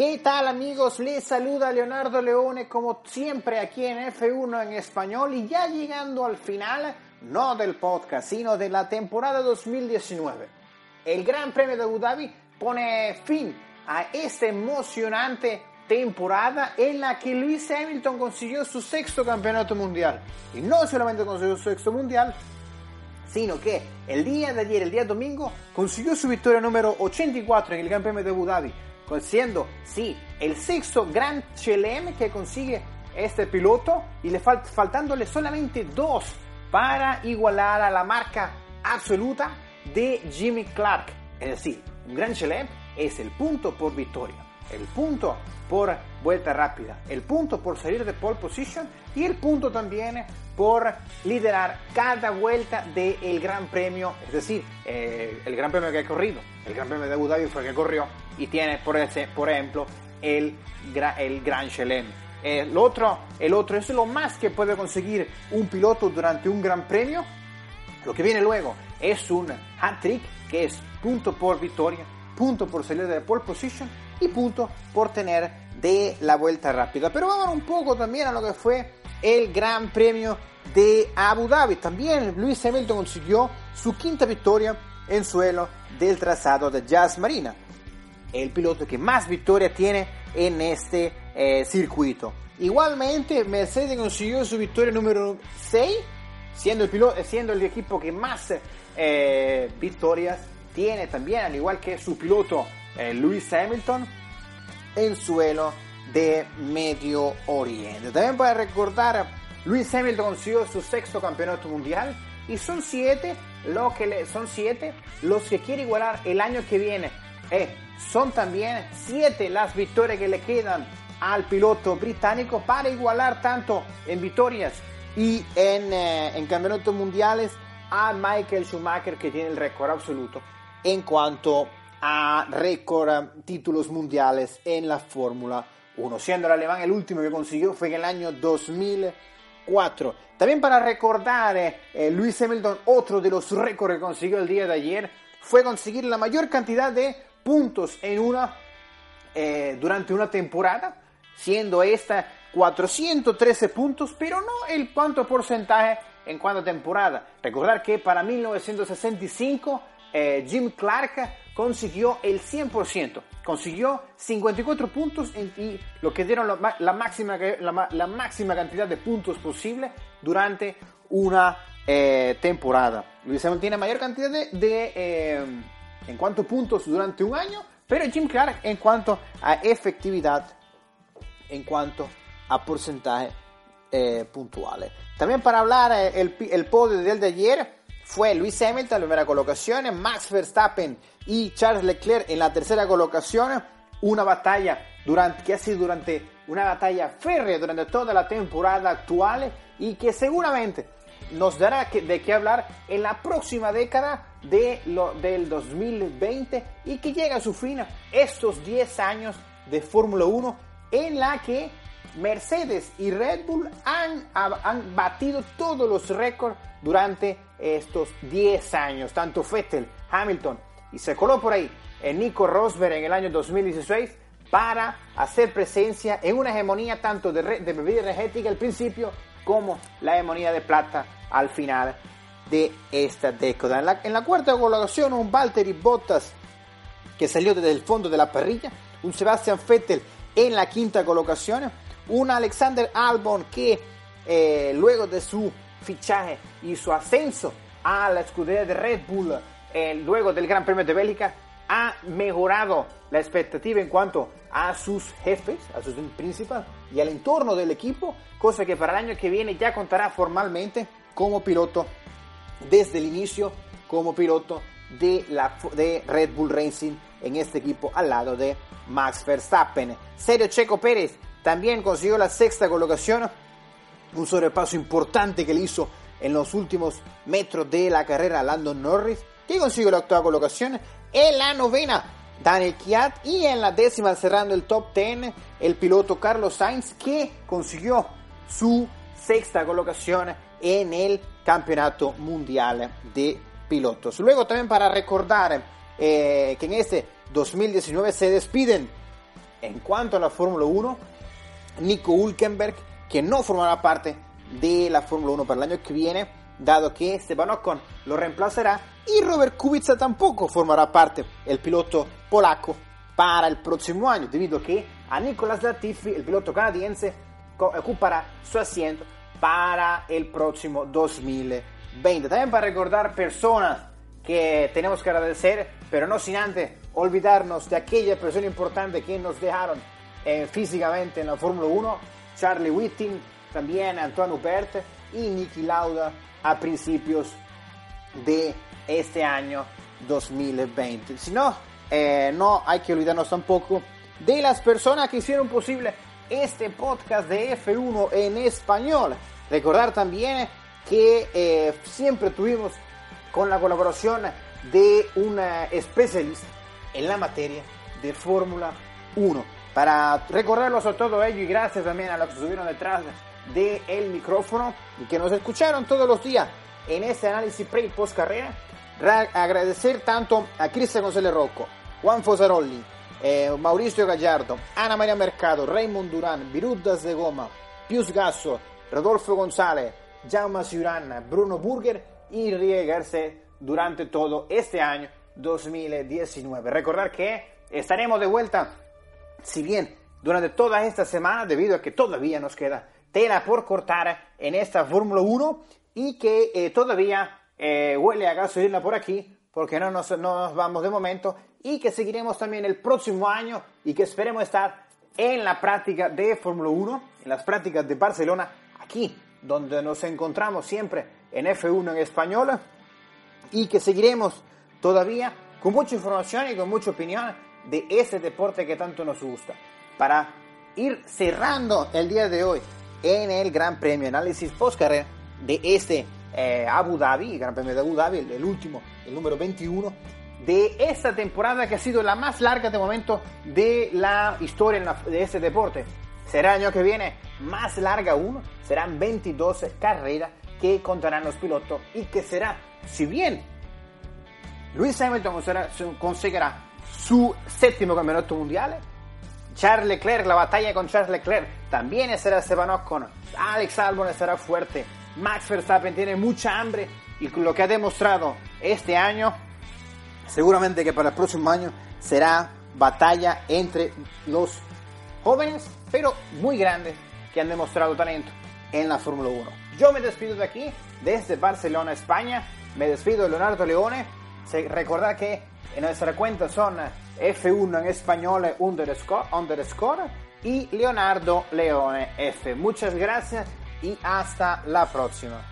¿Qué tal amigos? Les saluda Leonardo Leone como siempre aquí en F1 en español y ya llegando al final, no del podcast, sino de la temporada 2019. El Gran Premio de Abu Dhabi pone fin a esta emocionante temporada en la que Lewis Hamilton consiguió su sexto campeonato mundial. Y no solamente consiguió su sexto mundial, sino que el día de ayer, el día domingo, consiguió su victoria número 84 en el Gran Premio de Abu Dhabi siendo, sí, el sexto Gran Chelem que consigue este piloto y le faltándole solamente dos para igualar a la marca absoluta de Jimmy Clark. Es decir, un Gran Chelem es el punto por victoria, el punto por vuelta rápida, el punto por salir de pole position y el punto también por liderar cada vuelta del Gran Premio, es decir, eh, el Gran Premio que ha corrido, el Gran Premio de Abu Dhabi fue el que corrió y tiene, por, ese, por ejemplo, el, el Gran Chelem. El otro, el otro es lo más que puede conseguir un piloto durante un Gran Premio. Lo que viene luego es un hat-trick, que es punto por victoria, punto por salir de pole position y punto por tener de la vuelta rápida. Pero vamos un poco también a lo que fue el Gran Premio de Abu Dhabi. También Luis Hamilton consiguió su quinta victoria en suelo del trazado de Jazz Marina, el piloto que más victorias tiene en este eh, circuito. Igualmente, Mercedes consiguió su victoria número 6, siendo el, piloto, siendo el equipo que más eh, victorias tiene también, al igual que su piloto eh, Lewis Hamilton, en suelo de Medio Oriente. También para recordar Luis Hamilton consiguió su sexto campeonato mundial y son siete, lo que son siete los que quiere igualar el año que viene. Eh, son también siete las victorias que le quedan al piloto británico para igualar tanto en victorias y en, eh, en campeonatos mundiales a Michael Schumacher que tiene el récord absoluto en cuanto a récord títulos mundiales en la Fórmula 1, siendo el alemán el último que consiguió fue en el año 2000 también para recordar, eh, eh, Luis Hamilton, otro de los récords que consiguió el día de ayer, fue conseguir la mayor cantidad de puntos en una, eh, durante una temporada, siendo esta 413 puntos, pero no el cuánto porcentaje en cuánta temporada. Recordar que para 1965 Jim Clark consiguió el 100%, consiguió 54 puntos y lo que dieron la, máxima, la, máxima cantidad de puntos posible durante una eh, temporada. Luis Hamilton tiene mayor cantidad de, eh, en cuanto a puntos durante un año, pero Jim Clark en cuanto a efectividad, en cuanto a porcentaje eh, puntuales. También para hablar el, el podio del de ayer, fue Luis Hamilton en la primera colocación, Max Verstappen y Charles Leclerc en la tercera colocación. Una batalla durante, que ha sido durante una batalla férrea durante toda la temporada actual y que seguramente nos dará de qué hablar en la próxima década de lo, del 2020 y que llega a su fin estos 10 años de Fórmula 1 en la que Mercedes y Red Bull han, han batido todos los récords durante estos 10 años. Tanto Vettel, Hamilton y se coló por ahí en Nico Rosberg en el año 2016 para hacer presencia en una hegemonía tanto de, de bebida energética al principio como la hegemonía de plata al final de esta década. En la, en la cuarta colocación un Valtteri Bottas que salió desde el fondo de la parrilla, un Sebastian Vettel en la quinta colocación, un Alexander Albon que eh, luego de su fichaje y su ascenso a la escudería de Red Bull eh, luego del Gran Premio de Bélgica ha mejorado la expectativa en cuanto a sus jefes, a sus principales y al entorno del equipo, cosa que para el año que viene ya contará formalmente como piloto desde el inicio, como piloto de, la, de Red Bull Racing en este equipo al lado de Max Verstappen. Sergio Checo Pérez también consiguió la sexta colocación un sobrepaso importante que le hizo en los últimos metros de la carrera Landon Norris, que consiguió la octava colocación. En la novena, Daniel Kiat. Y en la décima, cerrando el top ten, el piloto Carlos Sainz, que consiguió su sexta colocación en el Campeonato Mundial de Pilotos. Luego también para recordar eh, que en este 2019 se despiden en cuanto a la Fórmula 1, Nico Hulkenberg, que no formará parte de la Fórmula 1 para el año que viene, dado que Esteban Ocon lo reemplazará, y Robert Kubica tampoco formará parte, el piloto polaco, para el próximo año, debido a que a Nicolas Latifi, el piloto canadiense, ocupará su asiento para el próximo 2020. También para recordar personas que tenemos que agradecer, pero no sin antes olvidarnos de aquella persona importante que nos dejaron eh, físicamente en la Fórmula 1, Charlie Whitting, también Antoine Hubert y Niki Lauda a principios de este año 2020. Si no, eh, no hay que olvidarnos tampoco de las personas que hicieron posible este podcast de F1 en español. Recordar también que eh, siempre tuvimos con la colaboración de una especialista en la materia de Fórmula 1. Para recordarlos a todo ello y gracias también a los que estuvieron detrás del el micrófono y que nos escucharon todos los días en este análisis pre y post carrera, agradecer tanto a Cristian González Rocco, Juan Fosarolli, eh, Mauricio Gallardo, Ana María Mercado, Raymond Durán, Viruddas de Goma, Pius Gasso, Rodolfo González, Jaume Ciurana, Bruno Burger y Riegerse durante todo este año 2019. Recordar que estaremos de vuelta, si bien durante toda esta semana, debido a que todavía nos queda tela por cortar en esta Fórmula 1 y que eh, todavía eh, huele a gasolina por aquí, porque no nos, no nos vamos de momento, y que seguiremos también el próximo año y que esperemos estar en la práctica de Fórmula 1, en las prácticas de Barcelona, aquí donde nos encontramos siempre en F1 en español y que seguiremos todavía con mucha información y con mucha opinión de ese deporte que tanto nos gusta. Para ir cerrando el día de hoy en el Gran Premio Análisis Post Carrera de este eh, Abu Dhabi, Gran Premio de Abu Dhabi, el, último, el número 21 de esta temporada que ha sido la más larga de momento de la historia de este deporte. Será el año que viene más larga aún, serán 22 carreras que contarán los pilotos y que será, si bien Luis Hamilton conseguirá su séptimo campeonato mundial, Charles Leclerc, la batalla con Charles Leclerc también será Ocon, Alex Albon estará fuerte, Max Verstappen tiene mucha hambre y lo que ha demostrado este año, seguramente que para el próximo año será batalla entre los jóvenes, pero muy grandes, que han demostrado talento en la Fórmula 1. Yo me despido de aquí, desde Barcelona, España. Me despido de Leonardo Leone. Recordad que en nuestra cuenta son F1 en español underscore, underscore y Leonardo Leone F. Muchas gracias y hasta la próxima.